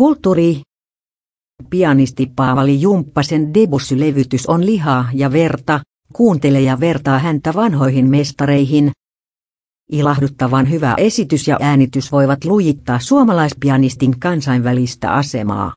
Kulttuuri. Pianisti Paavali Jumppasen debussylevytys on lihaa ja verta, kuuntele ja vertaa häntä vanhoihin mestareihin. Ilahduttavan hyvä esitys ja äänitys voivat lujittaa suomalaispianistin kansainvälistä asemaa.